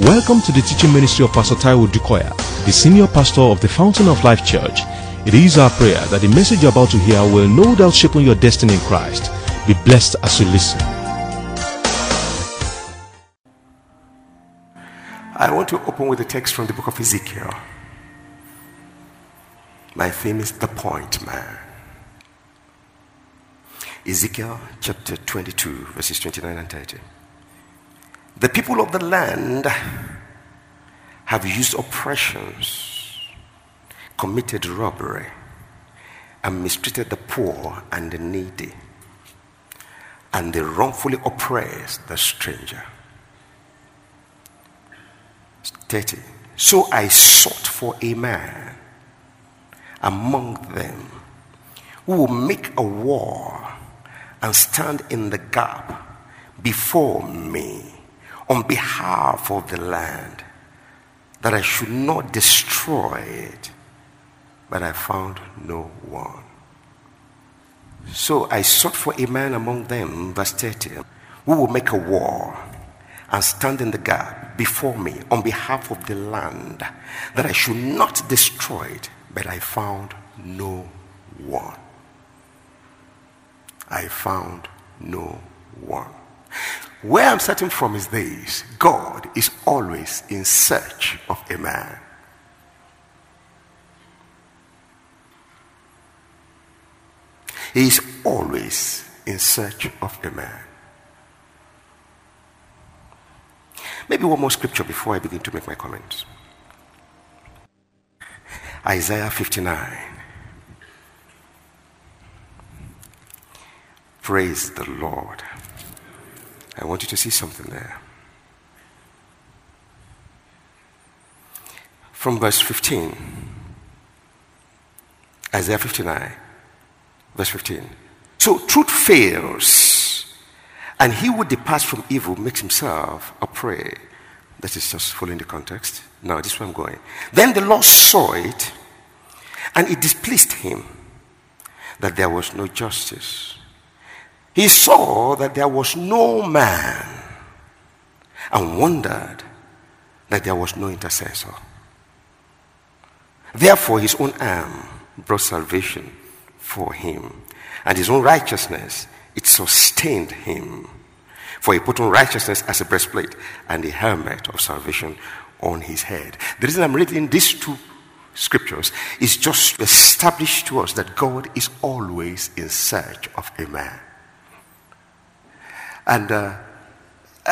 Welcome to the teaching ministry of Pastor Taiwo Odukoya, the senior pastor of the Fountain of Life Church. It is our prayer that the message you're about to hear will no doubt shape your destiny in Christ. Be blessed as you listen. I want to open with a text from the book of Ezekiel. My theme is the point man. Ezekiel chapter 22, verses 29 and 30. The people of the land have used oppressions, committed robbery, and mistreated the poor and the needy, and they wrongfully oppressed the stranger. 30. So I sought for a man among them who will make a war and stand in the gap before me on behalf of the land that I should not destroy it, but I found no one. So I sought for a man among them, verse 30, who will make a war and stand in the gap before me on behalf of the land that I should not destroy it, but I found no one. I found no one. Where I'm starting from is this God is always in search of a man. He is always in search of a man. Maybe one more scripture before I begin to make my comments. Isaiah 59. Praise the Lord. I want you to see something there. From verse 15, Isaiah 59, verse 15. So truth fails, and he who departs from evil makes himself a prey. That is just following the context. Now, this is where I'm going. Then the Lord saw it, and it displeased him that there was no justice he saw that there was no man and wondered that there was no intercessor. Therefore, his own arm brought salvation for him, and his own righteousness it sustained him. For he put on righteousness as a breastplate and a helmet of salvation on his head. The reason I'm reading these two scriptures is just to establish to us that God is always in search of a man. And uh,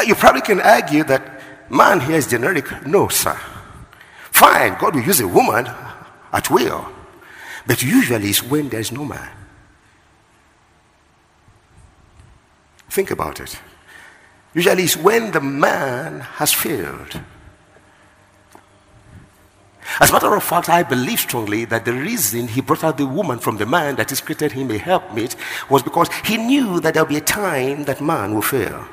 you probably can argue that man here is generic. No, sir. Fine, God will use a woman at will. But usually it's when there is no man. Think about it. Usually it's when the man has failed. As a matter of fact, I believe strongly that the reason he brought out the woman from the man that has created him a helpmate was because he knew that there'll be a time that man will fail.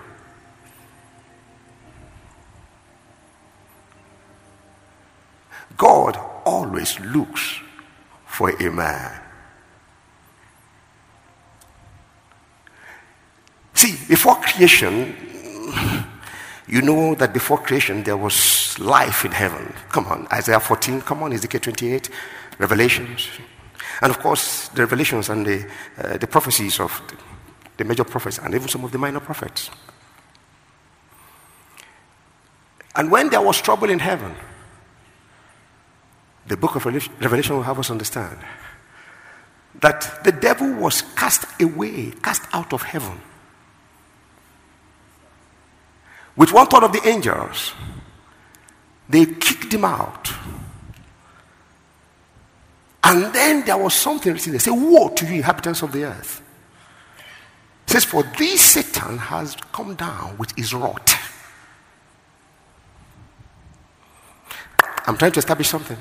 God always looks for a man. See, before creation, you know that before creation there was life in heaven. Come on, Isaiah 14, come on, Ezekiel 28, Revelations. And of course, the revelations and the, uh, the prophecies of the, the major prophets and even some of the minor prophets. And when there was trouble in heaven, the book of Revelation will have us understand that the devil was cast away, cast out of heaven with one third of the angels, they kicked him out. And then there was something written. They say, Woe to you, inhabitants of the earth. It says, For this Satan has come down with his rod. I'm trying to establish something.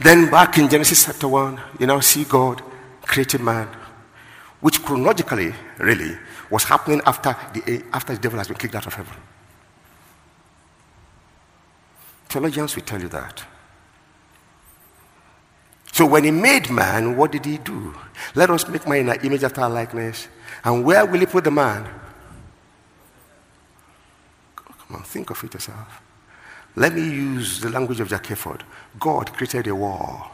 Then back in Genesis chapter 1, you now see God created man, which chronologically, really, was happening after the, after the devil has been kicked out of heaven. Theologians will tell you that. So when he made man, what did he do? Let us make man in our image after our likeness. And where will he put the man? Come on, think of it yourself. Let me use the language of Jack Hayford. God created a wall.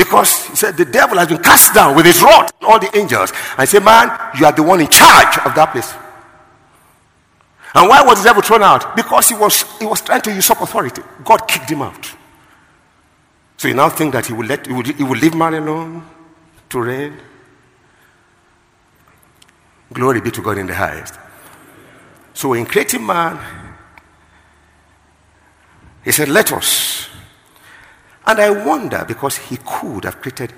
Because he said the devil has been cast down with his rod, all the angels. And he said, Man, you are the one in charge of that place. And why was the devil thrown out? Because he was, he was trying to usurp authority. God kicked him out. So you now think that he will, let, he will, he will leave man alone to reign? Glory be to God in the highest. So in creating man, he said, Let us. And I wonder because he could have created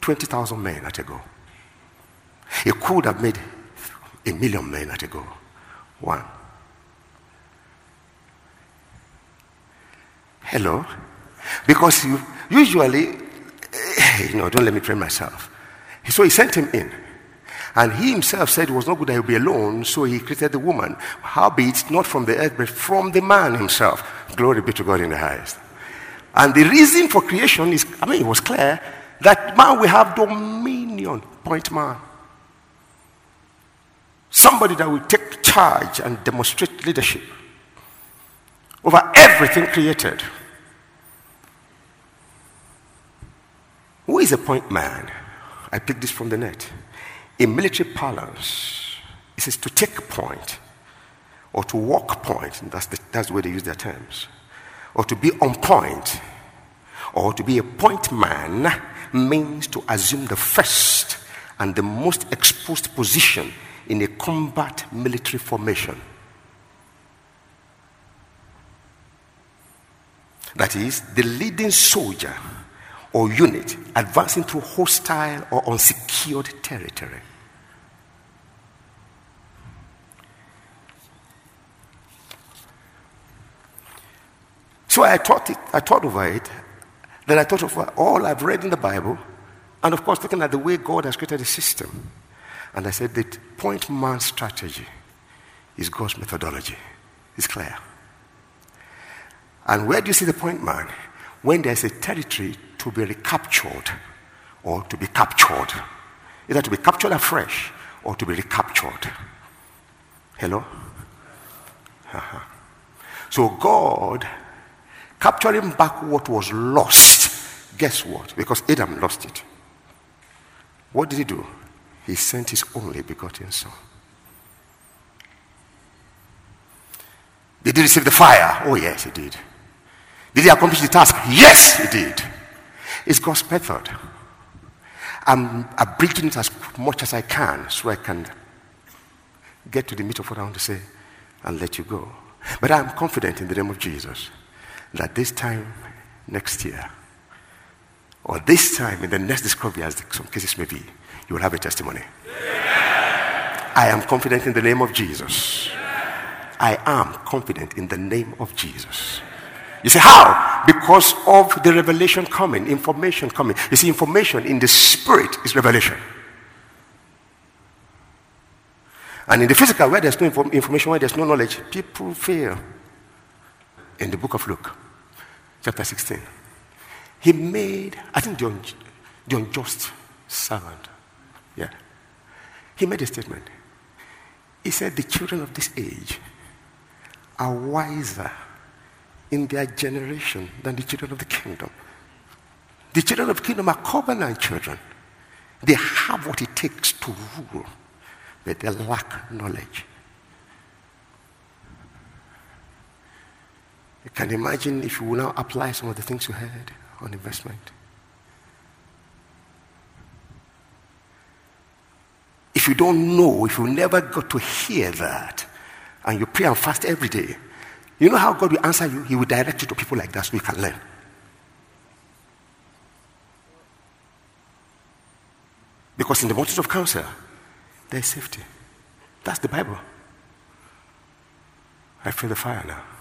20,000 men at a go. He could have made a million men at a go. One. Hello? Because you, usually, eh, you know, don't let me train myself. So he sent him in. And he himself said it was not good that he would be alone, so he created the woman. Howbeit, not from the earth, but from the man himself. Glory be to God in the highest. And the reason for creation is, I mean, it was clear that man will have dominion. Point man. Somebody that will take charge and demonstrate leadership over everything created. Who is a point man? I picked this from the net. In military parlance, it says to take point or to walk point. That's the, that's the way they use their terms. Or to be on point or to be a point man means to assume the first and the most exposed position in a combat military formation. That is, the leading soldier or unit advancing through hostile or unsecured territory. So I thought, it, I thought over it. Then I thought of all I've read in the Bible, and of course, looking at the way God has created a system. And I said, the point man strategy is God's methodology. It's clear. And where do you see the point man? When there's a territory to be recaptured or to be captured. Either to be captured afresh or to be recaptured. Hello? Uh-huh. So God capturing back what was lost. Guess what? Because Adam lost it. What did he do? He sent his only begotten son. Did he receive the fire? Oh, yes, he did. Did he accomplish the task? Yes, he did. It's God's method. I'm abridging it as much as I can so I can get to the meat of what I want to say and let you go. But I'm confident in the name of Jesus that this time next year, or this time in the next discovery, as some cases may be, you will have a testimony. Yeah. I am confident in the name of Jesus. Yeah. I am confident in the name of Jesus. You say, how? Because of the revelation coming, information coming. You see, information in the spirit is revelation. And in the physical, where there's no information, where there's no knowledge, people fail. In the book of Luke, chapter 16, he made, I think, the, un, the unjust servant. Yeah. He made a statement. He said, The children of this age are wiser in their generation than the children of the kingdom. The children of the kingdom are covenant children. They have what it takes to rule, but they lack knowledge. You can imagine if you will now apply some of the things you heard on investment. If you don't know, if you never got to hear that, and you pray and fast every day, you know how God will answer you? He will direct you to people like that so you can learn. Because in the multitude of counsel, there is safety. That's the Bible. I feel the fire now.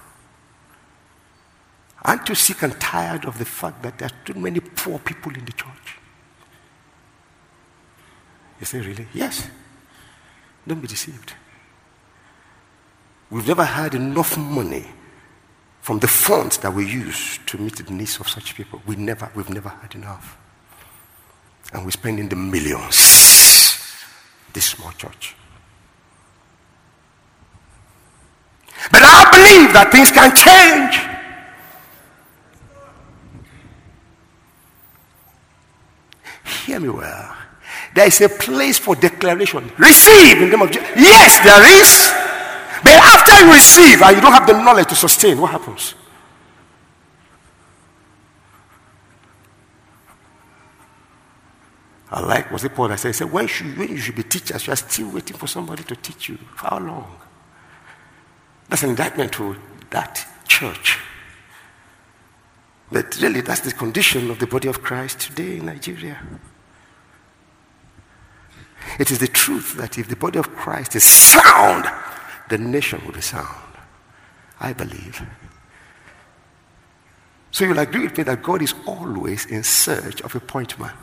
Aren't you sick and tired of the fact that there are too many poor people in the church? You say, really? Yes. Don't be deceived. We've never had enough money from the funds that we use to meet the needs of such people. We never, we've never had enough. And we're spending the millions. This small church. But I believe that things can change. Hear me well. There is a place for declaration. Receive in the name of Jesus. Yes, there is. But after you receive and you don't have the knowledge to sustain, what happens? I like was it Paul that said, he said when, should, when you should be teachers, you are still waiting for somebody to teach you. For how long? That's an indictment to that church. But really, that's the condition of the body of Christ today in Nigeria. It is the truth that if the body of Christ is sound, the nation will be sound. I believe. So you'll agree with me that God is always in search of a point man.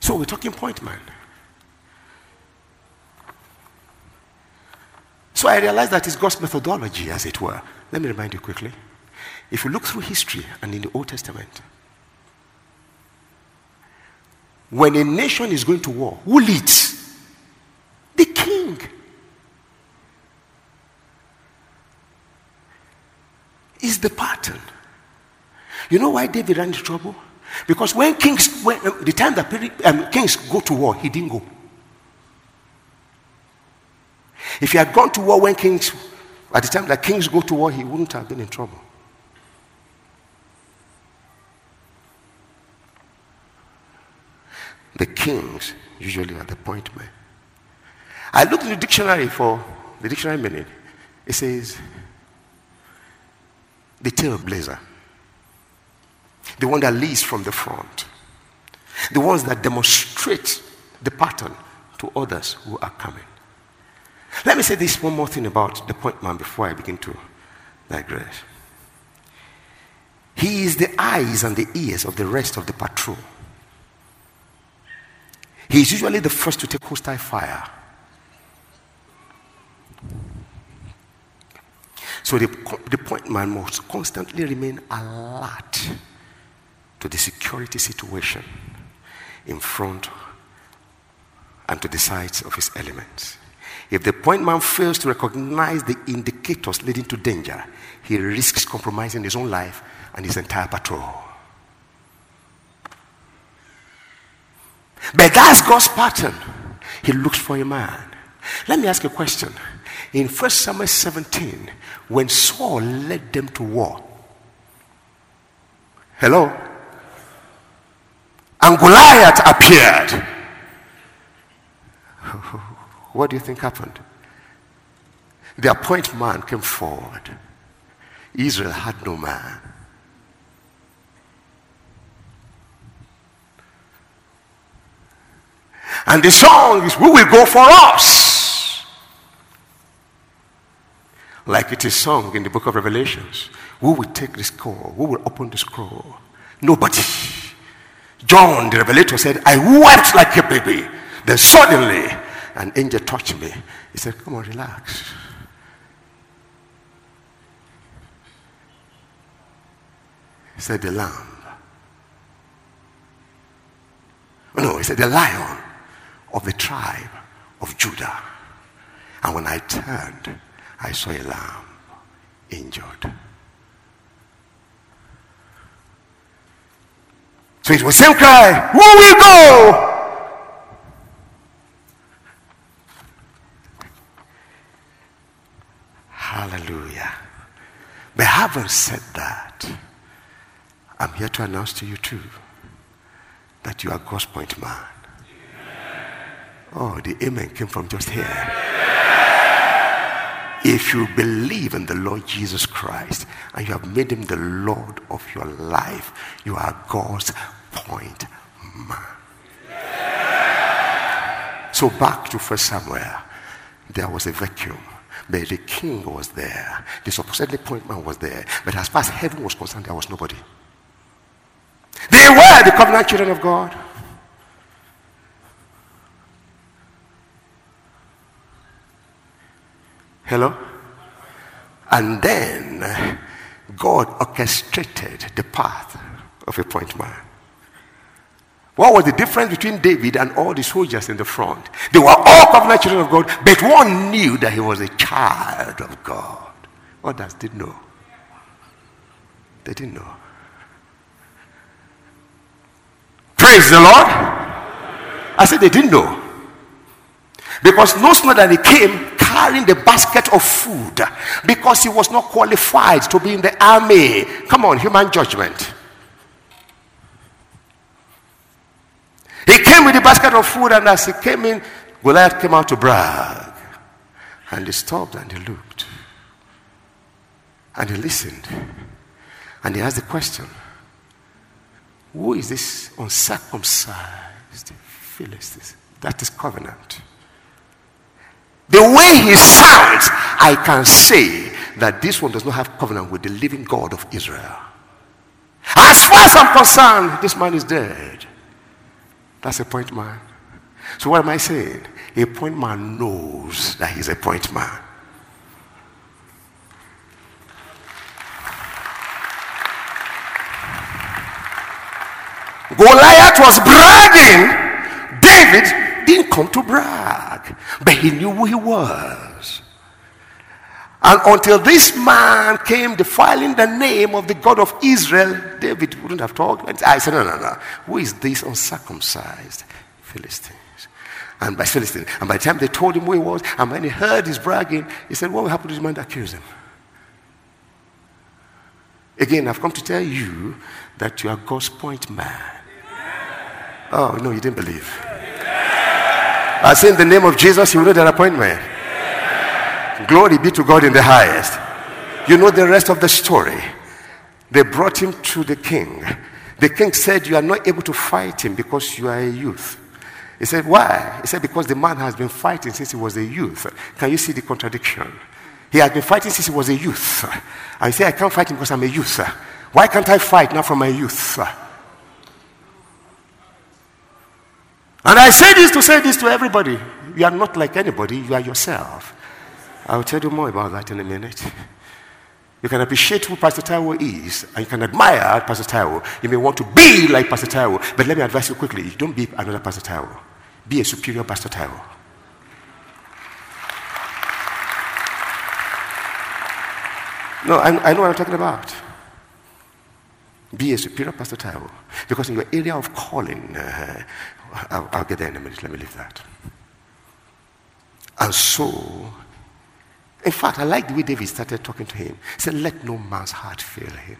So we're talking point man. So I realize that it's God's methodology, as it were. Let me remind you quickly. If you look through history and in the Old Testament, when a nation is going to war, who leads? The king. Is the pattern. You know why David ran into trouble? Because when kings, when, uh, the time that um, kings go to war, he didn't go. If he had gone to war when kings, at the time that kings go to war, he wouldn't have been in trouble. The kings usually are the point men. I looked in the dictionary for the dictionary meaning. It says the trailblazer, the one that leads from the front, the ones that demonstrate the pattern to others who are coming. Let me say this one more thing about the point man before I begin to digress. He is the eyes and the ears of the rest of the patrol. He is usually the first to take hostile fire. So the, the point man must constantly remain alert to the security situation in front and to the sides of his elements. If the point man fails to recognize the indicators leading to danger, he risks compromising his own life and his entire patrol. But that's God's pattern. He looks for a man. Let me ask a question. In 1 Samuel 17, when Saul led them to war, hello? And Goliath appeared. What do you think happened? The appointed man came forward. Israel had no man. And the song is, We will go for us. Like it is sung in the book of Revelations. Who will take the scroll? Who will open the scroll? Nobody. John the Revelator said, I wept like a baby. Then suddenly an angel touched me. He said, Come on, relax. He said, The lamb. Oh, no, he said, The lion of the tribe of Judah. And when I turned, I saw a lamb injured. So it was same cry, Who will go? Hallelujah. But having said that, I'm here to announce to you too that you are God's point man. Oh, the amen came from just here. If you believe in the Lord Jesus Christ and you have made him the Lord of your life, you are God's point man. So back to First Samuel, there was a vacuum. But the king was there. The supposedly point man was there. But as far as heaven was concerned, there was nobody. They were the covenant children of God. Hello? And then God orchestrated the path of a point man. What was the difference between David and all the soldiers in the front? They were all covenant children of God, but one knew that he was a child of God. Others didn't know. They didn't know. Praise the Lord. I said they didn't know. Because no sooner than he came carrying the basket of food because he was not qualified to be in the army. Come on, human judgment. He came with the basket of food, and as he came in, Goliath came out to brag. And he stopped and he looked. And he listened. And he asked the question Who is this uncircumcised Philistine? That is covenant. The way he sounds, I can say that this one does not have covenant with the living God of Israel. As far as I'm concerned, this man is dead. That's a point man. So, what am I saying? A point man knows that he's a point man. Goliath was bragging. David didn't come to brag, but he knew who he was. And until this man came defiling the name of the God of Israel, David wouldn't have talked. I said, No, no, no. Who is this uncircumcised Philistines? And by Philistine. And by the time they told him who he was, and when he heard his bragging, he said, What will happen to this man that kills him? Again, I've come to tell you that you are God's point man. Oh, no, you didn't believe. I say in the name of Jesus, you know that appointment. Glory be to God in the highest. You know the rest of the story. They brought him to the king. The king said, You are not able to fight him because you are a youth. He said, Why? He said, Because the man has been fighting since he was a youth. Can you see the contradiction? He has been fighting since he was a youth. I say, I can't fight him because I'm a youth. Why can't I fight now from my youth? And I say this to say this to everybody. You are not like anybody, you are yourself. I'll tell you more about that in a minute. You can appreciate who Pastor Taiwo is, and you can admire Pastor Taiwo. You may want to be like Pastor Taiwo, but let me advise you quickly don't be another Pastor Taiwo. Be a superior Pastor Taiwo. No, I, I know what I'm talking about. Be a superior Pastor Taiwo. Because in your area of calling, uh, I'll, I'll get there in a minute. Let me leave that. And so, in fact, I like the way David started talking to him. He said, Let no man's heart fail him.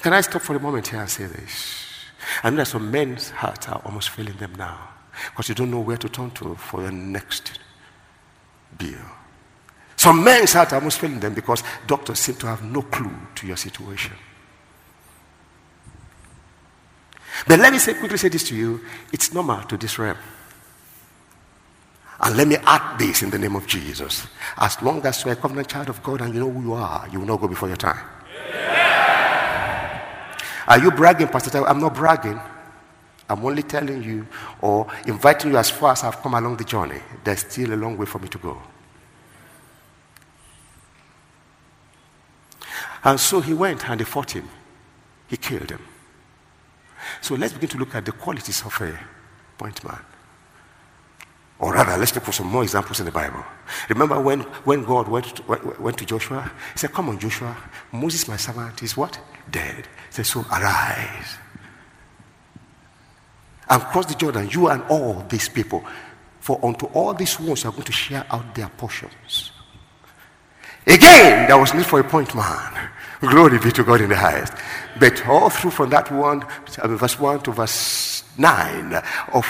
Can I stop for a moment here and say this? I know that some men's hearts are almost failing them now because you don't know where to turn to for your next bill. Some men's hearts are almost failing them because doctors seem to have no clue to your situation. But let me say, quickly say this to you it's normal to disrev. And let me add this in the name of Jesus. As long as you're a covenant child of God and you know who you are, you will not go before your time. Yeah. Are you bragging, Pastor? I'm not bragging. I'm only telling you or inviting you as far as I've come along the journey. There's still a long way for me to go. And so he went and they fought him. He killed him. So let's begin to look at the qualities of a point man. Or rather, let's look for some more examples in the Bible. Remember when, when God went to, went to Joshua? He said, Come on, Joshua, Moses, my servant, is what? Dead. He said, So arise and cross the Jordan, you and all these people. For unto all these ones are going to share out their portions. Again, there was need for a point man. Glory be to God in the highest. But all through from that one, verse 1 to verse 9 of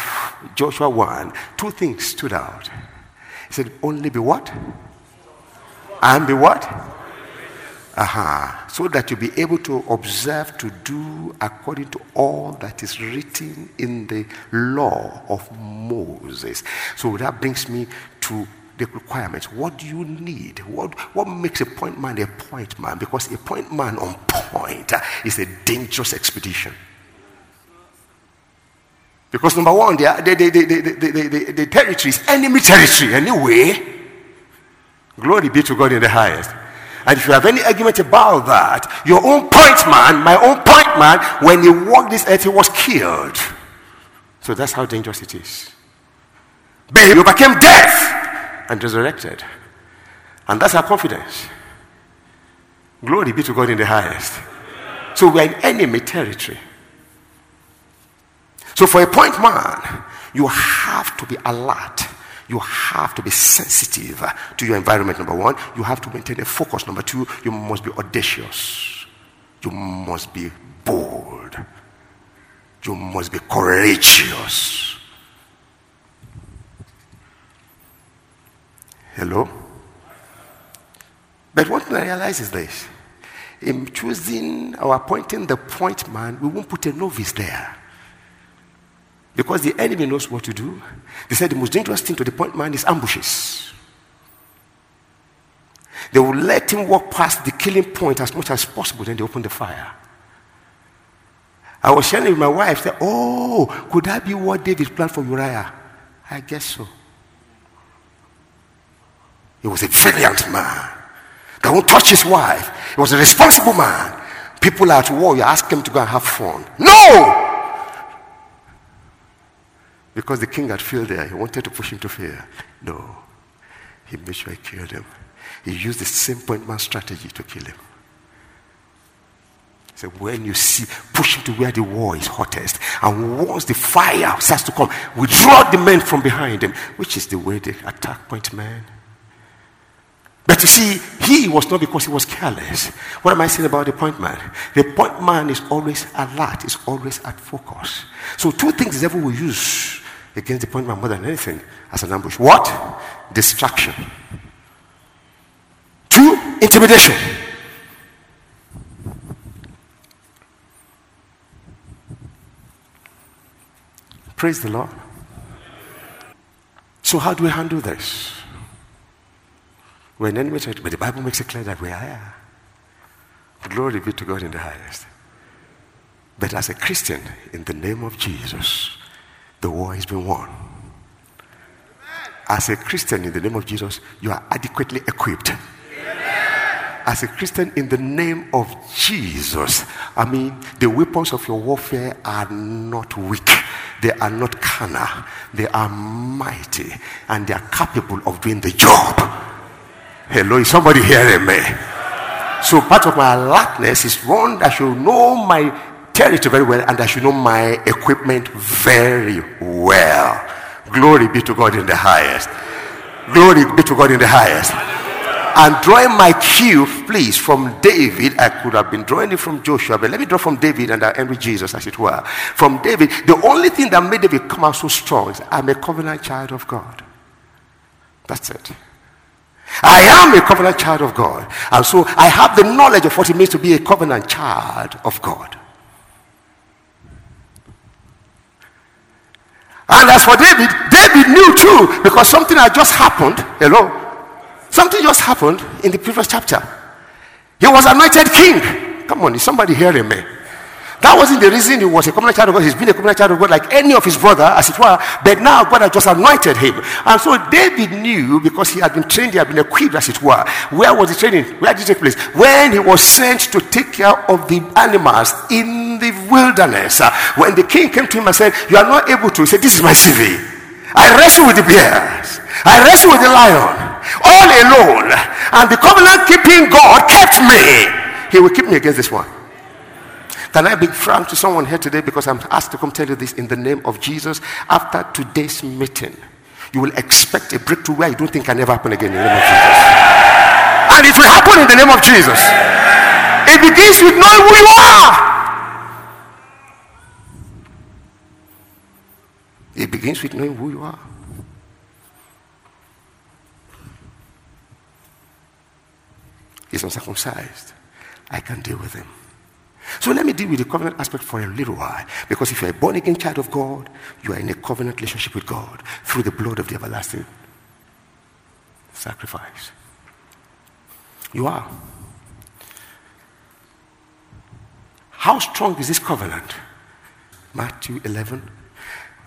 Joshua 1, two things stood out. He said, Only be what? And be what? Uh-huh. So that you be able to observe to do according to all that is written in the law of Moses. So that brings me to requirements. What do you need? What, what makes a point man a point man? Because a point man on point is a dangerous expedition. Because number one, they, are, they, they, they, they, they, they, they, the territory is enemy territory anyway. Glory be to God in the highest. And if you have any argument about that, your own point man, my own point man, when he walked this earth, he was killed. So that's how dangerous it is. But he became death and resurrected. And that's our confidence. Glory be to God in the highest. So we're in enemy territory. So for a point man, you have to be alert. You have to be sensitive to your environment, number one. You have to maintain a focus. Number two, you must be audacious. You must be bold. You must be courageous. Hello? But what I realize is this in choosing or appointing the point man, we won't put a novice there. Because the enemy knows what to do. They said the most dangerous thing to the point man is ambushes. They will let him walk past the killing point as much as possible, then they open the fire. I was sharing with my wife, said, oh, could that be what David planned for Uriah? I guess so. He was a valiant man. That won't touch his wife. He was a responsible man. People are at war, you ask him to go and have fun. No! Because the king had failed there, he wanted to push him to fail. No. He made sure he killed him. He used the same point man strategy to kill him. So when you see, push him to where the war is hottest. And once the fire starts to come, withdraw the men from behind him, which is the way they attack point man. You see, he was not because he was careless. What am I saying about the point man? The point man is always alert, is always at focus. So, two things the devil will use against the point man more than anything as an ambush. What? Distraction. Two, intimidation. Praise the Lord. So, how do we handle this? We're but the Bible makes it clear that we are. Glory be to God in the highest. But as a Christian, in the name of Jesus, the war has been won. As a Christian, in the name of Jesus, you are adequately equipped. As a Christian, in the name of Jesus, I mean, the weapons of your warfare are not weak. They are not carnal. They are mighty. And they are capable of doing the job. Hello, is somebody hearing me? So part of my alertness is one, that should know my territory very well and I should know my equipment very well. Glory be to God in the highest. Glory be to God in the highest. And drawing my cue, please, from David, I could have been drawing it from Joshua, but let me draw from David and I end with Jesus, as it were. From David, the only thing that made David come out so strong is I'm a covenant child of God. That's it. I am a covenant child of God. And so I have the knowledge of what it means to be a covenant child of God. And as for David, David knew too because something had just happened. Hello? Something just happened in the previous chapter. He was anointed king. Come on, is somebody hearing me? That wasn't the reason he was a covenant child of God. He's been a covenant child of God like any of his brother, as it were. But now God had just anointed him. And so David knew because he had been trained, he had been equipped, as it were. Where was the training? Where did it take place? When he was sent to take care of the animals in the wilderness. When the king came to him and said, You are not able to, he said, This is my CV. I wrestle with the bears. I wrestle with the lion. All alone. And the covenant keeping God kept me. He will keep me against this one. Can I be frank to someone here today because I'm asked to come tell you this in the name of Jesus? After today's meeting, you will expect a breakthrough where you don't think can ever happen again in the name of Jesus. And it will happen in the name of Jesus. It begins with knowing who you are. It begins with knowing who you are. He's uncircumcised. I can deal with him. So let me deal with the covenant aspect for a little while. Because if you're a born again child of God, you are in a covenant relationship with God through the blood of the everlasting sacrifice. You are. How strong is this covenant? Matthew 11,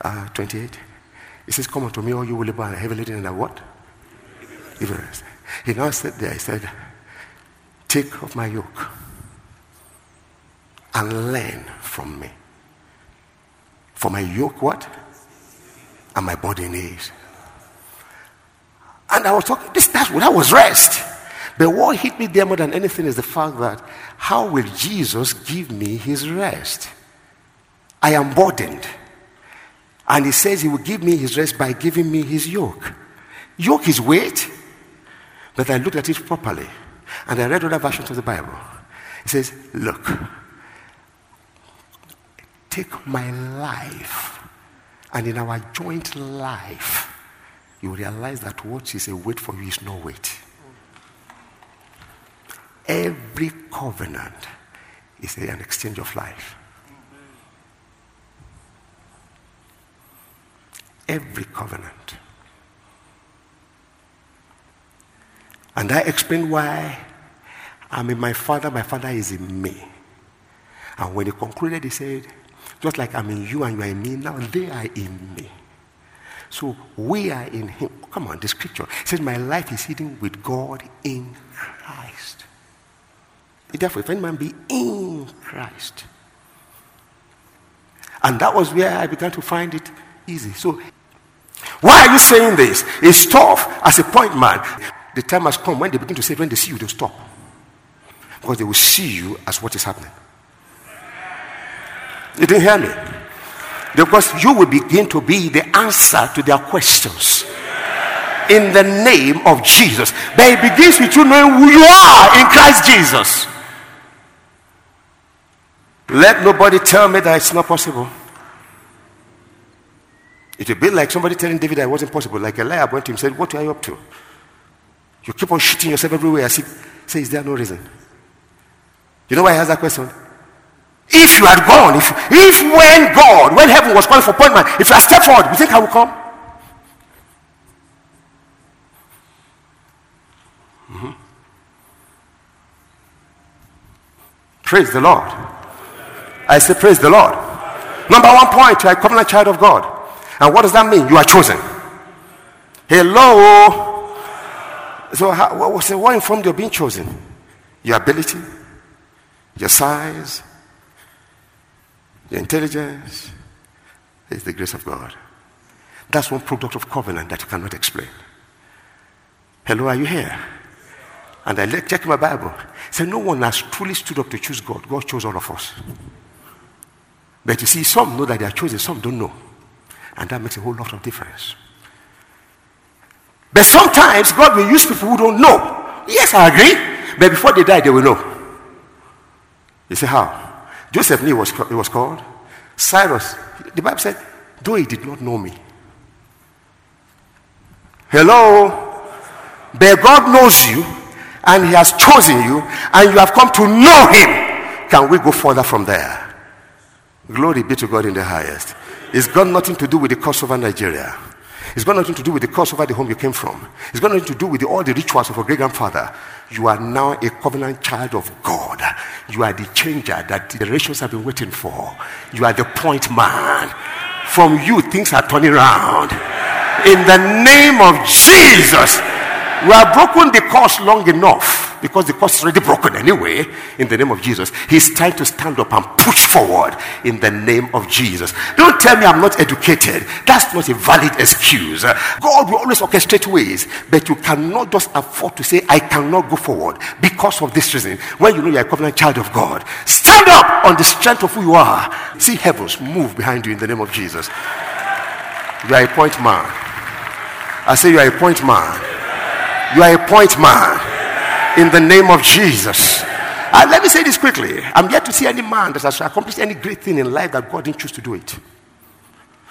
uh, 28. It says, Come unto me, all you will labor and heavy laden, and what? Even He now said there, he said, Take off my yoke and learn from me. For my yoke, what? And my body needs. And I was talking, this, that's, that was rest. But what hit me there more than anything is the fact that how will Jesus give me his rest? I am burdened. And he says he will give me his rest by giving me his yoke. Yoke is weight. But I looked at it properly. And I read other versions of the Bible. It says, Look, take my life. And in our joint life, you realize that what is a weight for you is no weight. Every covenant is an exchange of life. Every covenant. And I explained why I'm in my father, my father is in me. And when he concluded, he said, just like I'm in you and you are in me, now they are in me. So we are in him. Come on, the scripture says, My life is hidden with God in Christ. Therefore, if any man be in Christ. And that was where I began to find it easy. So, why are you saying this? It's tough as a point man. The time has come when they begin to say, when they see you, they'll stop. Because they will see you as what is happening. You didn't hear me? Because you will begin to be the answer to their questions. In the name of Jesus. But it begins with you knowing who you are in Christ Jesus. Let nobody tell me that it's not possible. It will be like somebody telling David that it wasn't possible. Like Eliab went to him and said, What are you up to? You keep on shooting yourself everywhere. I see, say, Is there no reason? You know why I asked that question? If you had gone, if, if when God, when heaven was calling for appointment, if you had stepped forward, you think I will come? Mm-hmm. Praise the Lord. I say, Praise the Lord. Number one point, you are a covenant child of God. And what does that mean? You are chosen. Hello. So, how, what, what informed you of being chosen? Your ability, your size, your intelligence. is the grace of God. That's one product of covenant that you cannot explain. Hello, are you here? And I check my Bible. Said no one has truly stood up to choose God. God chose all of us. But you see, some know that they are chosen, some don't know. And that makes a whole lot of difference. But sometimes God will use people who don't know. Yes, I agree. But before they die, they will know. You say, how? Joseph knew what he was called. Cyrus, the Bible said, though he did not know me. Hello? But God knows you and he has chosen you and you have come to know him. Can we go further from there? Glory be to God in the highest. It's got nothing to do with the cost over Nigeria. It's got nothing to do with the cost over the home you came from. It's got nothing to do with the, all the rituals of your great grandfather. You are now a covenant child of God. You are the changer that the generations have been waiting for. You are the point man. From you, things are turning around. In the name of Jesus. We have broken the course long enough because the course is already broken anyway. In the name of Jesus, He's trying to stand up and push forward in the name of Jesus. Don't tell me I'm not educated. That's not a valid excuse. God will always orchestrate ways, but you cannot just afford to say, I cannot go forward because of this reason. When you know you're a covenant child of God, stand up on the strength of who you are. See heavens move behind you in the name of Jesus. You are a point man. I say you are a point man. You are a point man in the name of Jesus. Uh, let me say this quickly. I'm yet to see any man that has accomplished any great thing in life that God didn't choose to do it.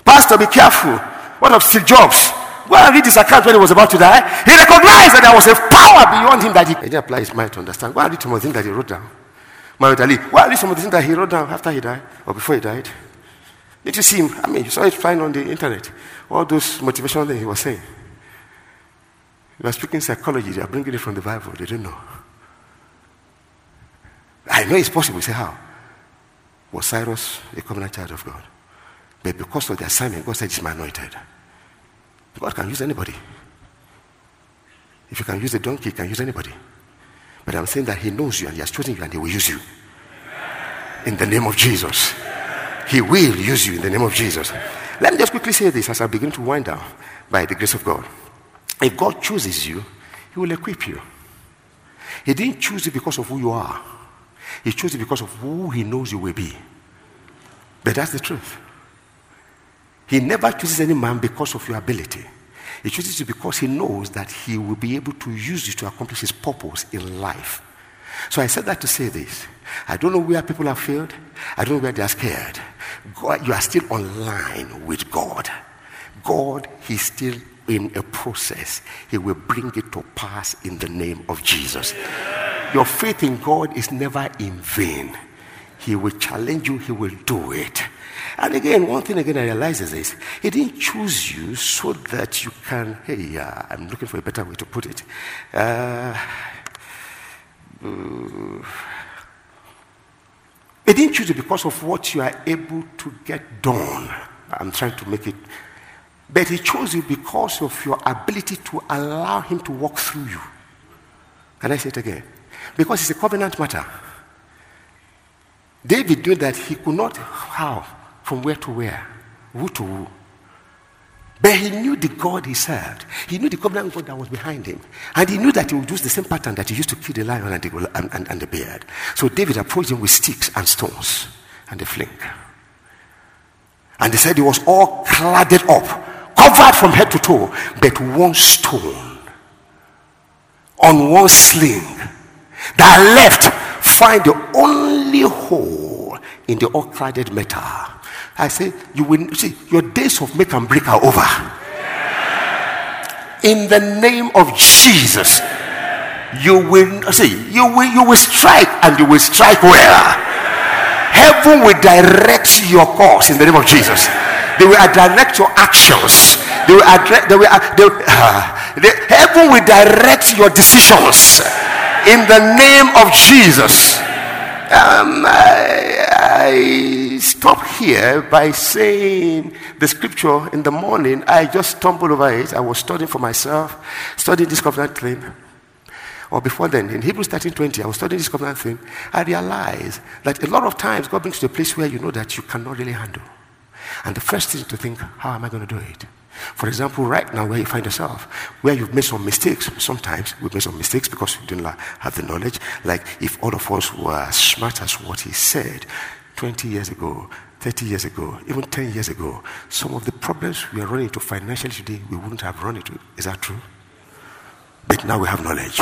Pastor, be careful. What of Steve Jobs? Go and read his account when he was about to die. He recognized that there was a power beyond him that he, he didn't apply his mind to understand. Go and read some of the things that he wrote down. Muhammad Ali. Go and read some of the things that he wrote down after he died or before he died. Did you see him? I mean, you saw it flying on the internet. All those motivational things he was saying. You are speaking psychology, they are bringing it from the Bible. They don't know. I know it's possible. You say, how? Was Cyrus a covenant child of God? But because of the assignment, God said he's my anointed. God can use anybody. If you can use a donkey, you can use anybody. But I'm saying that he knows you and he has chosen you and he will use you. In the name of Jesus. He will use you in the name of Jesus. Let me just quickly say this as I begin to wind down by the grace of God. If God chooses you, He will equip you. He didn't choose you because of who you are, He chose you because of who He knows you will be. But that's the truth. He never chooses any man because of your ability. He chooses you because he knows that he will be able to use you to accomplish his purpose in life. So I said that to say this. I don't know where people have failed. I don't know where they are scared. God, you are still online with God. God, He's still in a process. He will bring it to pass in the name of Jesus. Your faith in God is never in vain. He will challenge you, He will do it. And again, one thing again I realize is this He didn't choose you so that you can, hey, uh, I'm looking for a better way to put it. Uh, uh, he didn't choose you because of what you are able to get done. I'm trying to make it. But he chose you because of your ability to allow him to walk through you. Can I say it again? Because it's a covenant matter. David knew that he could not how from where to where, who to who. But he knew the God he served. He knew the covenant God that was behind him. And he knew that he would use the same pattern that he used to kill the lion and the, and, and, and the bear. So David approached him with sticks and stones and a fling. And they said he was all cladded up, covered from head to toe, but one stone on one sling that left find the only hole in the all cladded metal I say, you will see your days of make and break are over. In the name of Jesus, you will see, you will you will strike and you will strike well. Heaven will direct your course in the name of Jesus. They will direct your actions. They will, address, they will, they will uh, the, heaven will direct your decisions in the name of Jesus. Um, I, I stop here by saying the scripture in the morning. I just stumbled over it. I was studying for myself, studying this covenant thing. Or before then, in Hebrews 13 20, I was studying this covenant thing. I realized that a lot of times God brings you to a place where you know that you cannot really handle. And the first thing to think, how am I going to do it? For example, right now, where you find yourself, where you've made some mistakes, sometimes we've made some mistakes because we didn't have the knowledge. Like if all of us were as smart as what he said 20 years ago, 30 years ago, even 10 years ago, some of the problems we are running into financially today, we wouldn't have run into. Is that true? But now we have knowledge.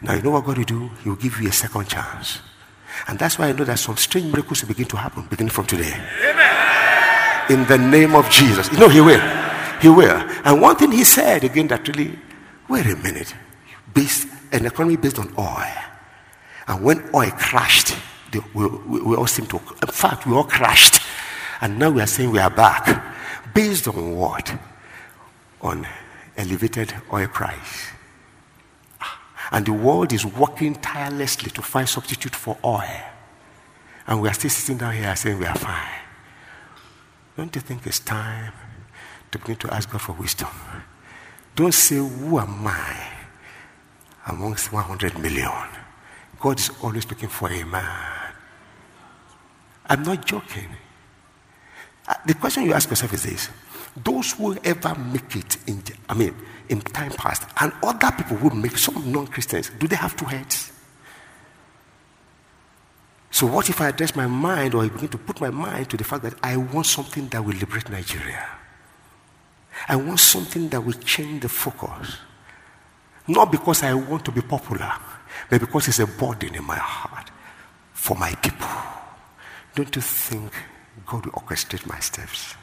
Now, you know what God will do? He will give you a second chance. And that's why I know that some strange miracles will begin to happen beginning from today. Amen. In the name of Jesus. You know, He will. He will. And one thing He said again that really, wait a minute, based, an economy based on oil. And when oil crashed, we, we, we all seem to, in fact, we all crashed. And now we are saying we are back. Based on what? On elevated oil price. And the world is working tirelessly to find substitute for oil. And we are still sitting down here saying we are fine. Don't you think it's time to begin to ask God for wisdom? Don't say, Who am I amongst 100 million? God is always looking for a man. I'm not joking. Uh, the question you ask yourself is this those who ever make it in, I mean, in time past, and other people who make some non-Christians, do they have two heads? So what if I address my mind or I begin to put my mind to the fact that I want something that will liberate Nigeria? I want something that will change the focus. Not because I want to be popular, but because it's a burden in my heart for my people. Don't you think God will orchestrate my steps?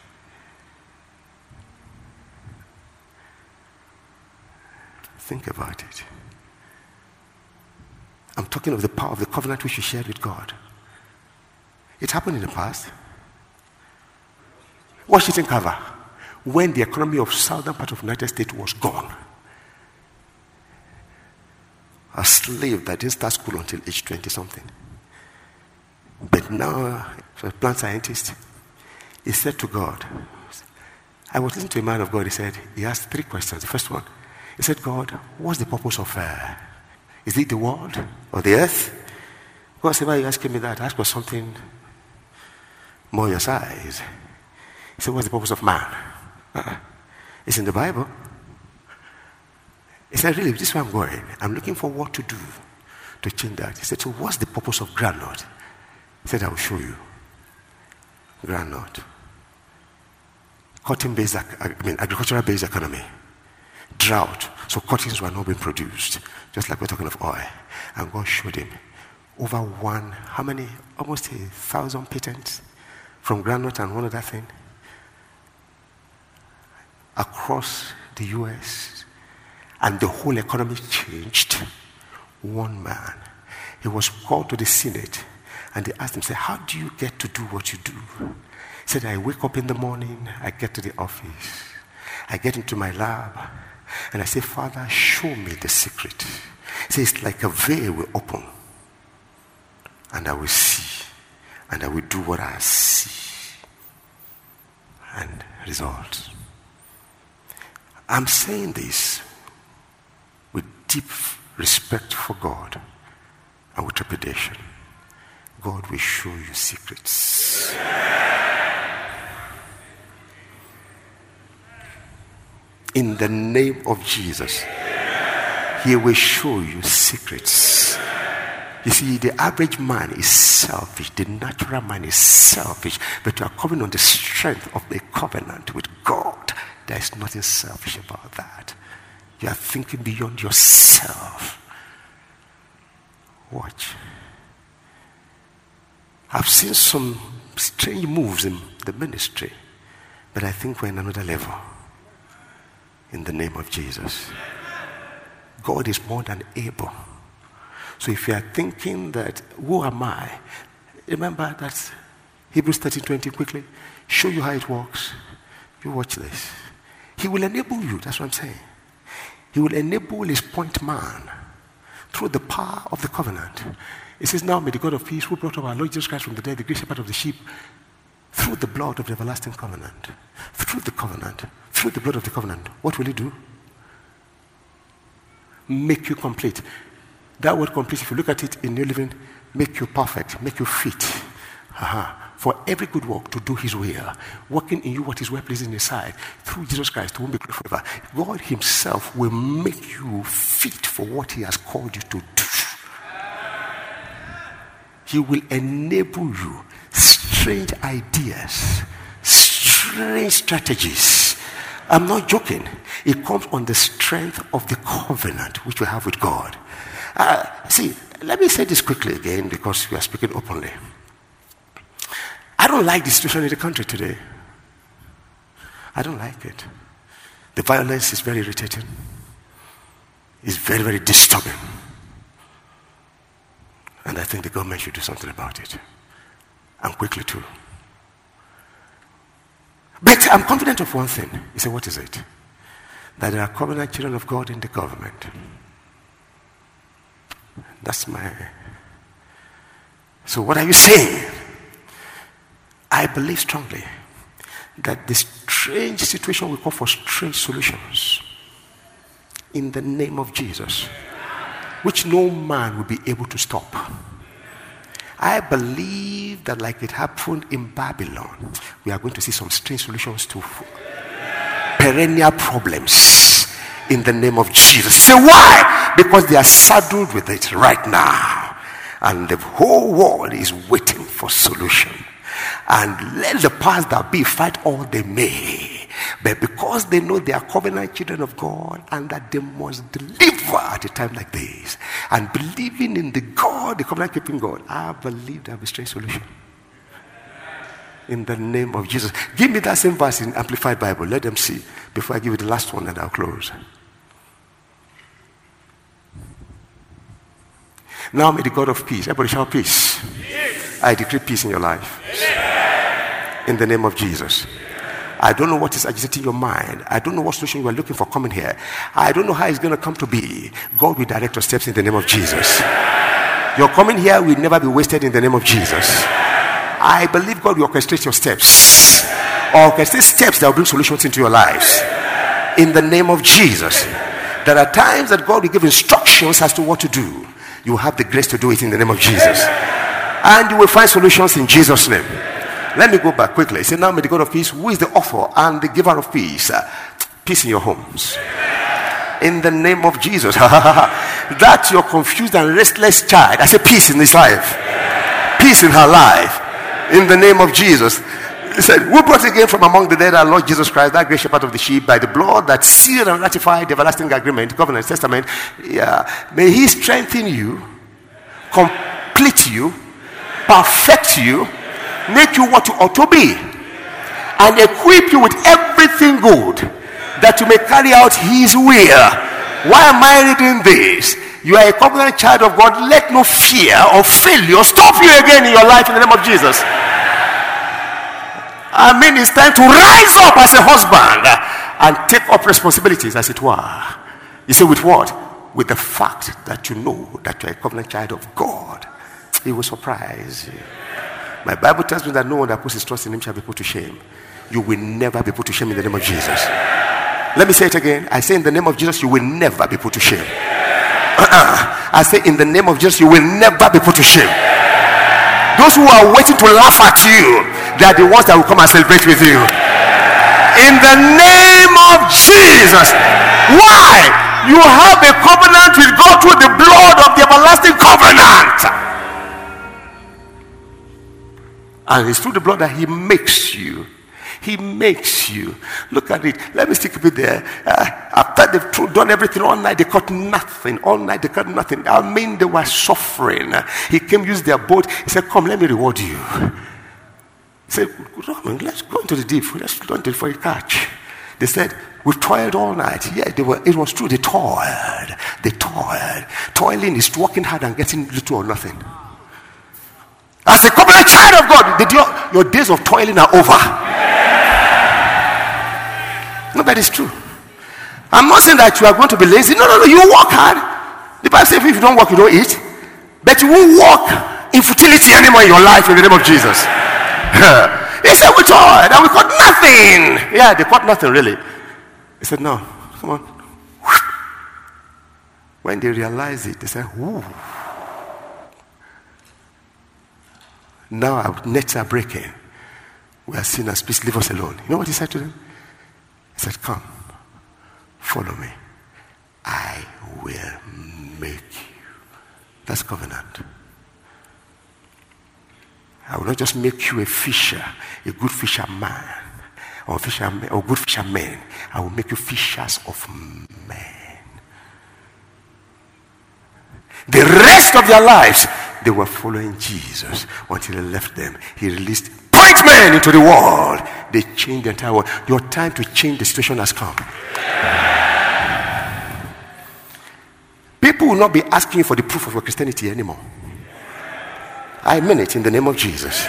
Think about it. I'm talking of the power of the covenant which you shared with God. It happened in the past. Washington Carver, when the economy of southern part of the United States was gone. A slave that didn't start school until age 20 something. But now, for a plant scientist, he said to God, I was listening to a man of God, he said, he asked three questions. The first one, He said, God, what's the purpose of uh, Is it the world or the earth? God said, Why are you asking me that? Ask for something more your size. He said, What's the purpose of man? Uh-uh. It's in the Bible. He said, Really, this is where I'm going. I'm looking for what to do to change that. He said, So what's the purpose of groundnut? He said, I will show you. Groundnut. Cotton based, I mean, agricultural based economy. Drought. So cottons were not being produced, just like we're talking of oil. And God showed him over one, how many? Almost a thousand patents from groundnut and one other thing across the US. And the whole economy changed. One man. He was called to the Senate and they asked him, say, How do you get to do what you do? He said, I wake up in the morning, I get to the office, I get into my lab, and I say, Father, show me the secret. He says, It's like a veil will open, and I will see, and I will do what I see. And results. I'm saying this with deep respect for God and with trepidation. God will show you secrets. In the name of Jesus, He will show you secrets. You see, the average man is selfish. The natural man is selfish. But you are coming on the strength of the covenant with God. There is nothing selfish about that. You are thinking beyond yourself. Watch. I've seen some strange moves in the ministry, but I think we're in another level. In the name of Jesus. God is more than able. So if you are thinking that, who am I? Remember that Hebrews 13 20 quickly. Show you how it works. You watch this. He will enable you. That's what I'm saying. He will enable his point man through the power of the covenant. It says, Now may the God of peace, who brought up our Lord Jesus Christ from the dead, the great shepherd of the sheep, through the blood of the everlasting covenant, through the covenant, through the blood of the covenant, what will he do? Make you complete. That word complete, if you look at it in New Living, make you perfect, make you fit. For every good work to do his will, working in you what is well pleasing in his sight, through Jesus Christ, who will be clear forever. God himself will make you fit for what he has called you to do. He will enable you strange ideas, strange strategies. I'm not joking. It comes on the strength of the covenant which we have with God. Uh, see, let me say this quickly again because we are speaking openly. I don't like the situation in the country today. I don't like it. The violence is very irritating. It's very, very disturbing. And I think the government should do something about it. And quickly, too. But I'm confident of one thing. You say, What is it? That there are covenant children of God in the government. That's my. So, what are you saying? I believe strongly that the strange situation will call for strange solutions in the name of Jesus which no man will be able to stop. I believe that, like it happened in Babylon, we are going to see some strange solutions to perennial problems in the name of Jesus. Say why? Because they are saddled with it right now, and the whole world is waiting for solution. And let the past that be fight all they may. But because they know they are covenant children of God and that they must deliver at a time like this, and believing in the God, the covenant keeping God, I believe there will be strange solution. In the name of Jesus. Give me that same verse in Amplified Bible. Let them see before I give you the last one and I'll close. Now may the God of peace, everybody shout peace. peace. I decree peace in your life. In the name of Jesus. I don't know what is agitating your mind. I don't know what solution you are looking for coming here. I don't know how it's going to come to be. God will direct your steps in the name of Jesus. Your coming here will never be wasted in the name of Jesus. I believe God will orchestrate your steps. Orchestrate steps that will bring solutions into your lives. In the name of Jesus. There are times that God will give instructions as to what to do. You have the grace to do it in the name of Jesus. And you will find solutions in Jesus' name. Let me go back quickly. Say, now may the God of peace, who is the author and the giver of peace, uh, peace in your homes. In the name of Jesus. that your confused and restless child, I say peace in his life. Peace in her life. In the name of Jesus. He said, Who brought again from among the dead our Lord Jesus Christ, that great shepherd of the sheep, by the blood that sealed and ratified the everlasting agreement, covenant, testament? Yeah. May he strengthen you, complete you, perfect you, make you what you ought to be, and equip you with everything good that you may carry out his will. Why am I reading this? You are a covenant child of God. Let no fear or failure stop you again in your life in the name of Jesus. I mean, it's time to rise up as a husband and take up responsibilities, as it were. You say, with what? With the fact that you know that you're a covenant child of God. He will surprise you. My Bible tells me that no one that puts his trust in him shall be put to shame. You will never be put to shame in the name of Jesus. Let me say it again. I say, in the name of Jesus, you will never be put to shame. Uh-uh. I say, in the name of Jesus, you will never be put to shame. Those who are waiting to laugh at you, they are the ones that will come and celebrate with you. In the name of Jesus. Why? You have a covenant with God through the blood of the everlasting covenant. And it's through the blood that He makes you. He makes you. Look at it. Let me stick a bit there. Uh, after they've done everything all night, they caught nothing. All night, they caught nothing. I mean, they were suffering. He came, used their boat. He said, Come, let me reward you. He said, let's go into the deep. Let's go into for a catch. They said, we toiled all night. Yeah, they were, it was true. They toiled. They toiled. Toiling is working hard and getting little or nothing. As a covenant child of God, your, your days of toiling are over. No, that is true. I'm not saying that you are going to be lazy. No, no, no. You work hard. The Bible says if you don't work, you don't eat. But you won't walk in futility anymore in your life in the name of Jesus. he said, We tried and we caught nothing. Yeah, they caught nothing really. He said, No, come on. When they realized it, they said, Ooh. Now our nets are breaking. We are sinners. Please leave us alone. You know what he said to them? He said, Come, follow me. I will make you. That's covenant. I will not just make you a fisher, a good fisherman, or fisherman, or good fisherman. I will make you fishers of men. The rest of their lives, they were following Jesus until he left them. He released point men into the world. They changed the entire world. Your time to change the situation has come. People will not be asking for the proof of your Christianity anymore. I mean it in the name of Jesus.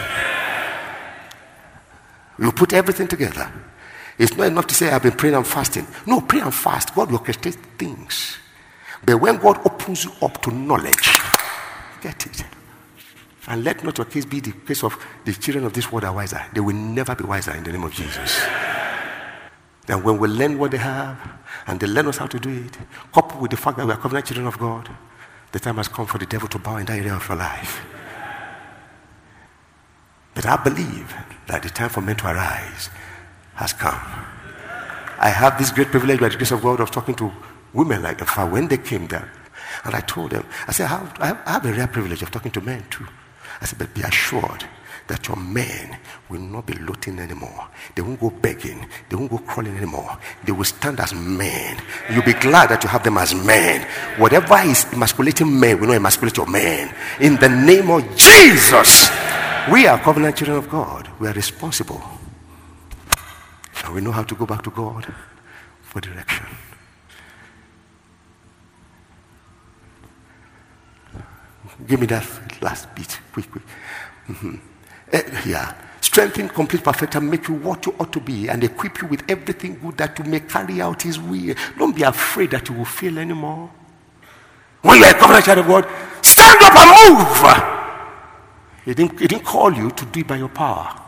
You put everything together. It's not enough to say, I've been praying and fasting. No, pray and fast. God will orchestrate things. But when God opens you up to knowledge, get it. And let not your case be the case of the children of this world are wiser. They will never be wiser in the name of Jesus. Then when we learn what they have and they learn us how to do it, coupled with the fact that we are covenant children of God, the time has come for the devil to bow in that area of your life. But I believe that the time for men to arise has come. I have this great privilege by the grace of God of talking to women like that when they came there. And I told them, I said, I have, I have a rare privilege of talking to men too. I said, but be assured that your men will not be looting anymore. They won't go begging. They won't go crawling anymore. They will stand as men. You'll be glad that you have them as men. Whatever is emasculating men will not emasculate your men. In the name of Jesus. We are covenant children of God. We are responsible. And we know how to go back to God for direction. Give me that last bit, quick, quick. Mm-hmm. Uh, yeah. Strengthen, complete, perfect, and make you what you ought to be, and equip you with everything good that you may carry out His will. Don't be afraid that you will fail anymore. When you are a covenant child of God, stand up and move. He didn't, he didn't call you to do it by your power.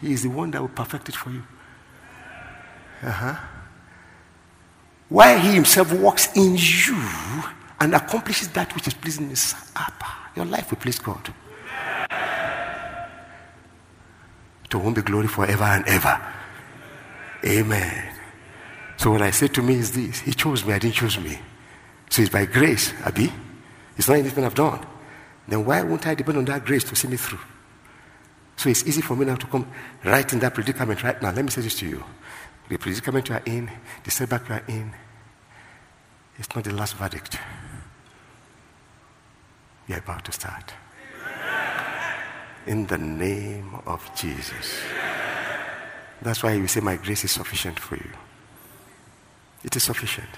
He is the one that will perfect it for you. Uh huh. While he himself works in you and accomplishes that which is pleasing in his your life will please God. To whom be glory forever and ever. Amen. So what I say to me is this He chose me, I didn't choose me. So it's by grace, Abi. It's not anything I've done. Then why won't I depend on that grace to see me through? So it's easy for me now to come right in that predicament right now. Let me say this to you. The predicament you are in, the setback you are in, it's not the last verdict. You're about to start. In the name of Jesus. That's why you say, My grace is sufficient for you. It is sufficient.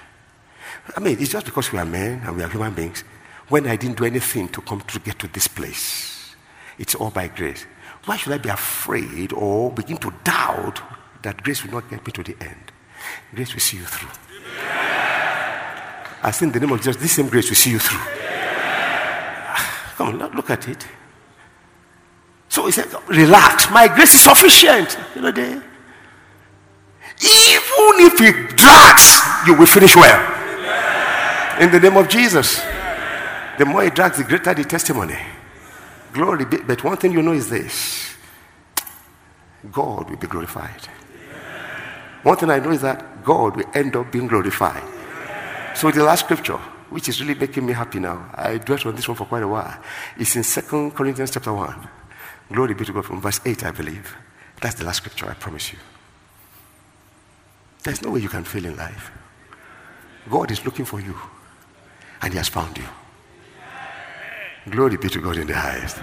I mean, it's just because we are men and we are human beings. When I didn't do anything to come to get to this place, it's all by grace. Why should I be afraid or begin to doubt that grace will not get me to the end? Grace will see you through. I say in the name of Jesus, this same grace will see you through. Come on, look at it. So he said, relax. My grace is sufficient. You know, they, even if it drags, you will finish well. In the name of Jesus. The more it drags, the greater the testimony. Glory. Be, but one thing you know is this God will be glorified. One thing I know is that God will end up being glorified. So the last scripture, which is really making me happy now, I dwelt on this one for quite a while, It's in Second Corinthians chapter 1. Glory be to God from verse 8, I believe. That's the last scripture, I promise you. There's no way you can fail in life. God is looking for you, and He has found you. Glory be to God in the highest.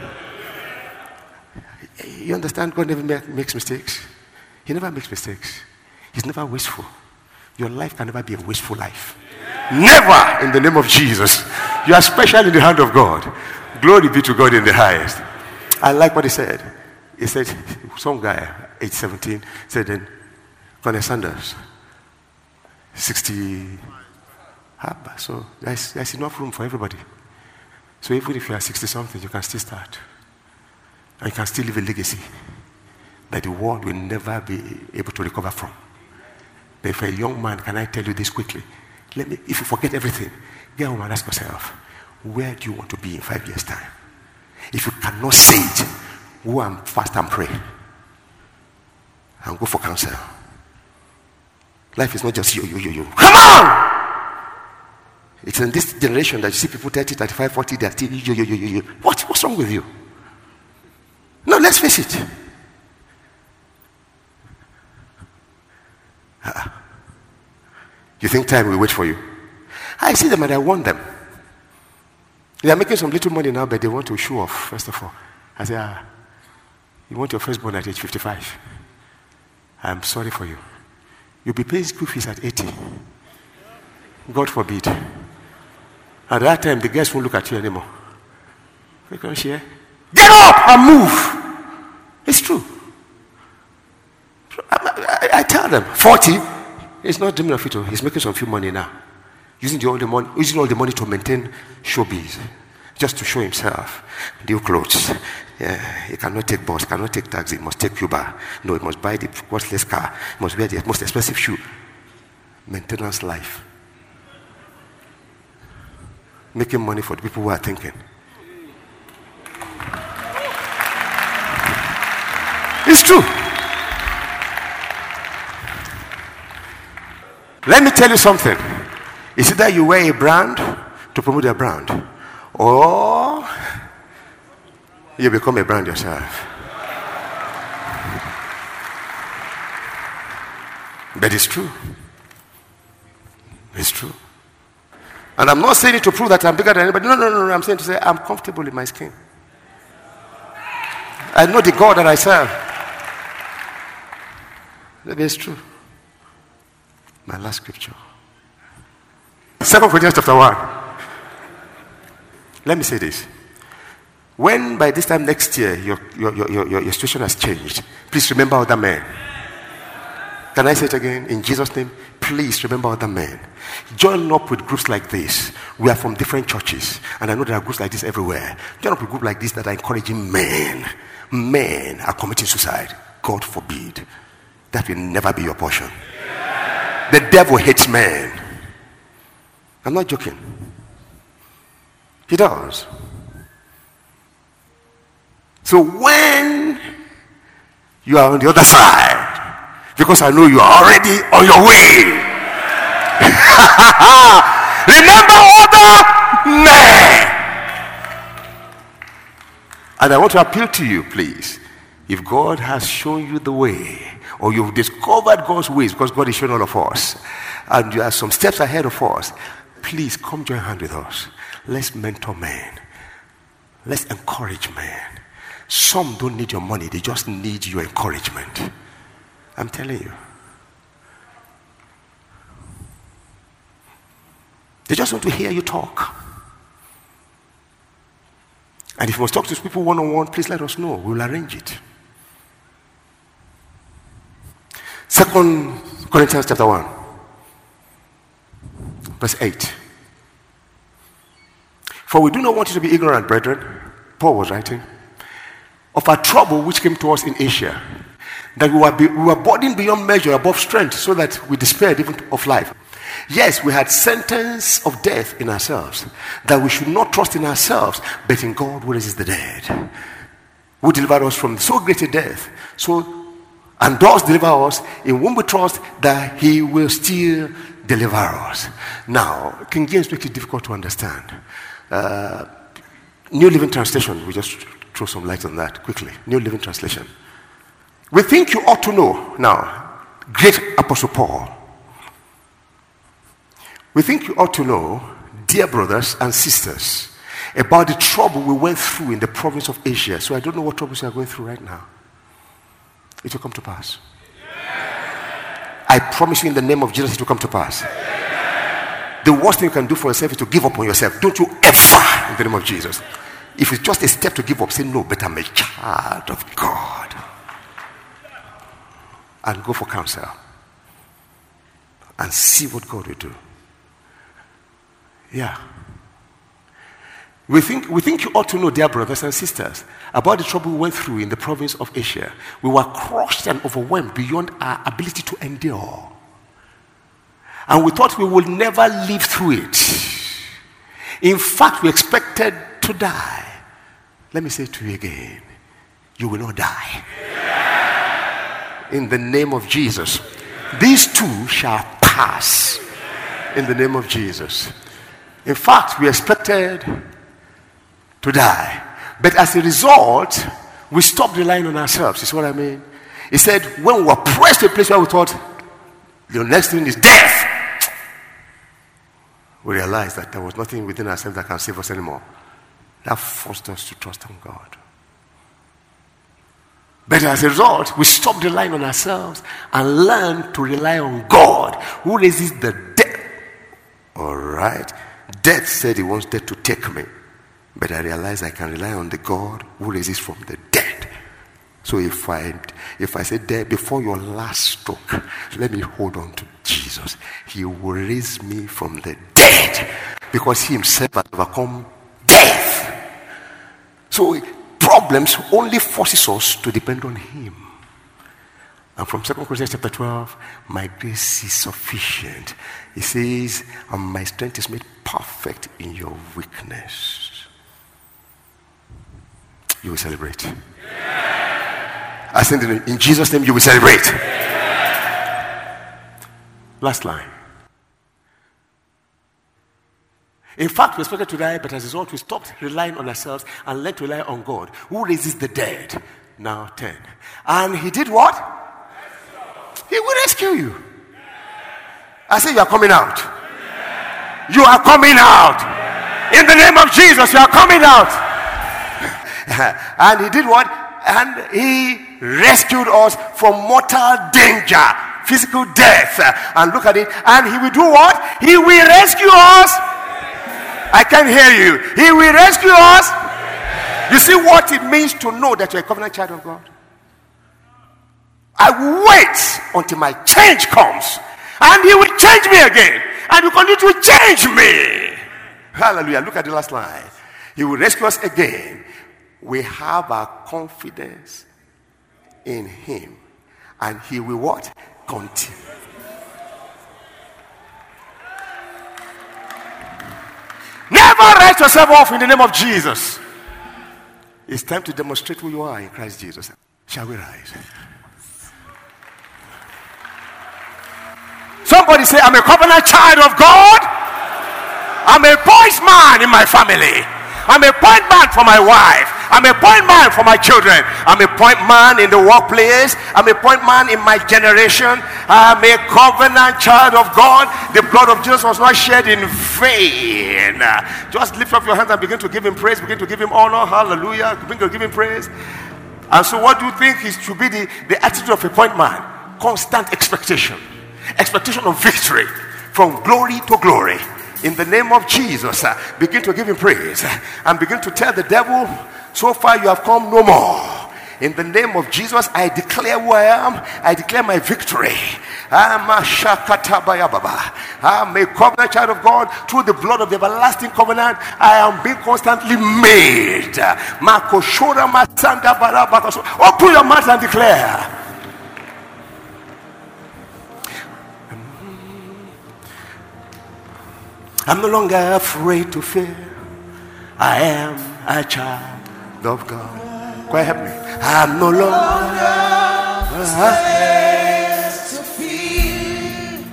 You understand? God never makes mistakes. He never makes mistakes. He's never wasteful. Your life can never be a wasteful life. Never in the name of Jesus. You are special in the hand of God. Glory be to God in the highest. I like what he said. He said, some guy, age 17, said, then, Colonel Sanders, 60. Ah, so there's, there's enough room for everybody. So even if you are 60 something, you can still start. And you can still leave a legacy that the world will never be able to recover from. But for a young man, can I tell you this quickly? Let me, if you forget everything, get home and ask yourself, where do you want to be in five years' time? If you cannot say it, go and fast and pray. And go for counsel. Life is not just you, you, you, you. Come on! It's in this generation that you see people 30, 35, 40, they're still you, you, you, you, you. What? What's wrong with you? No, let's face it. Uh, you think time will wait for you? I see them and I want them. They are making some little money now, but they want to show off, first of all. I say, ah, you want your firstborn at age 55. I'm sorry for you. You'll be paying school fees at 80. God forbid. At that time, the guests won't look at you anymore. Can share. Get up and move. It's true. I, I, I tell them, 40, he's not dreaming of it. He's making some few money now. Using, all the money, using all the money to maintain showbiz. Just to show himself. New clothes. Yeah, he cannot take bus, cannot take taxi, he must take Uber. No, he must buy the costless car, must wear the most expensive shoe. Maintenance life making money for the people who are thinking. It's true. Let me tell you something. Is it that you wear a brand to promote your brand? Or you become a brand yourself? But it's true. It's true. And I'm not saying it to prove that I'm bigger than anybody. No, no, no, no. I'm saying to say I'm comfortable in my skin. I know the God that I serve. That is true. My last scripture. Second Corinthians chapter 1. Let me say this. When by this time next year your, your, your, your, your situation has changed, please remember other men. Can I say it again? In Jesus' name, please remember other men. Join up with groups like this. We are from different churches, and I know there are groups like this everywhere. Join up with groups like this that are encouraging men. Men are committing suicide. God forbid. That will never be your portion. Devil hates men. I'm not joking. He does. So when you are on the other side, because I know you are already on your way, remember other men. And I want to appeal to you, please. If God has shown you the way, or you've discovered God's ways, because God is showing all of us, and you are some steps ahead of us, please come join hand with us. Let's mentor men. Let's encourage men. Some don't need your money, they just need your encouragement. I'm telling you. They just want to hear you talk. And if you must talk to people one on one, please let us know. We'll arrange it. Second Corinthians chapter 1, verse 8. For we do not want you to be ignorant, brethren, Paul was writing, of our trouble which came to us in Asia, that we were, be, we were burdened beyond measure, above strength, so that we despaired even of life. Yes, we had sentence of death in ourselves, that we should not trust in ourselves, but in God who raises the dead, who delivered us from so great a death. So, and does deliver us, in whom we trust that He will still deliver us. Now, King James makes it difficult to understand. Uh, New Living Translation, we just throw some light on that quickly. New Living Translation. We think you ought to know now, great Apostle Paul we think you ought to know, dear brothers and sisters, about the trouble we went through in the province of Asia. So I don't know what troubles you are going through right now. It will come to pass. I promise you in the name of Jesus, it will come to pass. The worst thing you can do for yourself is to give up on yourself. Don't you ever, in the name of Jesus. If it's just a step to give up, say, No, but I'm a child of God. And go for counsel. And see what God will do. Yeah. We think, we think you ought to know, dear brothers and sisters, about the trouble we went through in the province of Asia. We were crushed and overwhelmed beyond our ability to endure. And we thought we would never live through it. In fact, we expected to die. Let me say it to you again you will not die. In the name of Jesus. These two shall pass. In the name of Jesus. In fact, we expected to die. But as a result, we stopped relying on ourselves. Is what I mean? He said, when we were pressed to a place where we thought the next thing is death, we realized that there was nothing within ourselves that can save us anymore. That forced us to trust in God. But as a result, we stopped relying on ourselves and learned to rely on God who raises the dead. All right? Death said he wants death to take me. But I realize I can rely on the God who raises from the dead. So if I if I say death before your last stroke, let me hold on to Jesus. He will raise me from the dead. Because he himself has overcome death. So problems only forces us to depend on him. And from 2 Corinthians chapter 12, my grace is sufficient. He says, and my strength is made perfect in your weakness. You will celebrate. Yeah. I said in Jesus' name, you will celebrate. Yeah. Last line. In fact, we expected to die, but as a result, we stopped relying on ourselves and learned to rely on God, who raises the dead. Now, 10. And he did what? He will rescue you. I say, You are coming out. You are coming out. In the name of Jesus, you are coming out. and he did what? And he rescued us from mortal danger, physical death. And look at it. And he will do what? He will rescue us. I can't hear you. He will rescue us. You see what it means to know that you're a covenant child of God? I wait until my change comes. And he will change me again. And will continue to change me. Hallelujah. Look at the last line. He will rescue us again. We have our confidence in him. And he will what? Continue. Never write yourself off in the name of Jesus. It's time to demonstrate who you are in Christ Jesus. Shall we rise? Somebody say, I'm a covenant child of God. I'm a voice man in my family. I'm a point man for my wife. I'm a point man for my children. I'm a point man in the workplace. I'm a point man in my generation. I'm a covenant child of God. The blood of Jesus was not shed in vain. Just lift up your hands and begin to give him praise. Begin to give him honor. Hallelujah. Begin to give him praise. And so, what do you think is to be the, the attitude of a point man? Constant expectation, expectation of victory from glory to glory in the name of Jesus, uh, begin to give him praise uh, and begin to tell the devil, so far you have come no more. In the name of Jesus, I declare who I am. I declare my victory. I'm a Shakatabayababa. I'm a covenant child of God through the blood of the everlasting covenant. I am being constantly made. Open your mouth and declare. I'm no longer afraid to fear. I am a child of God. Quite help me. I'm no longer afraid to fear.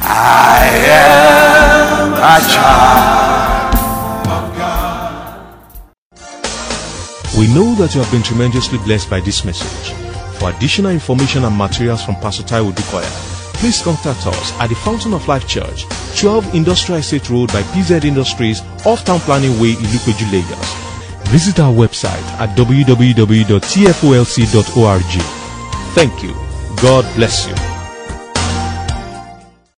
I am a child of God. We know that you have been tremendously blessed by this message. For additional information and materials from Pastor Taiwo Odukoya, please contact us at the Fountain of Life Church, 12 Industrial Estate Road by PZ Industries, off Town Planning Way, Ilupeju, Lagos. Visit our website at www.tfolc.org. Thank you. God bless you.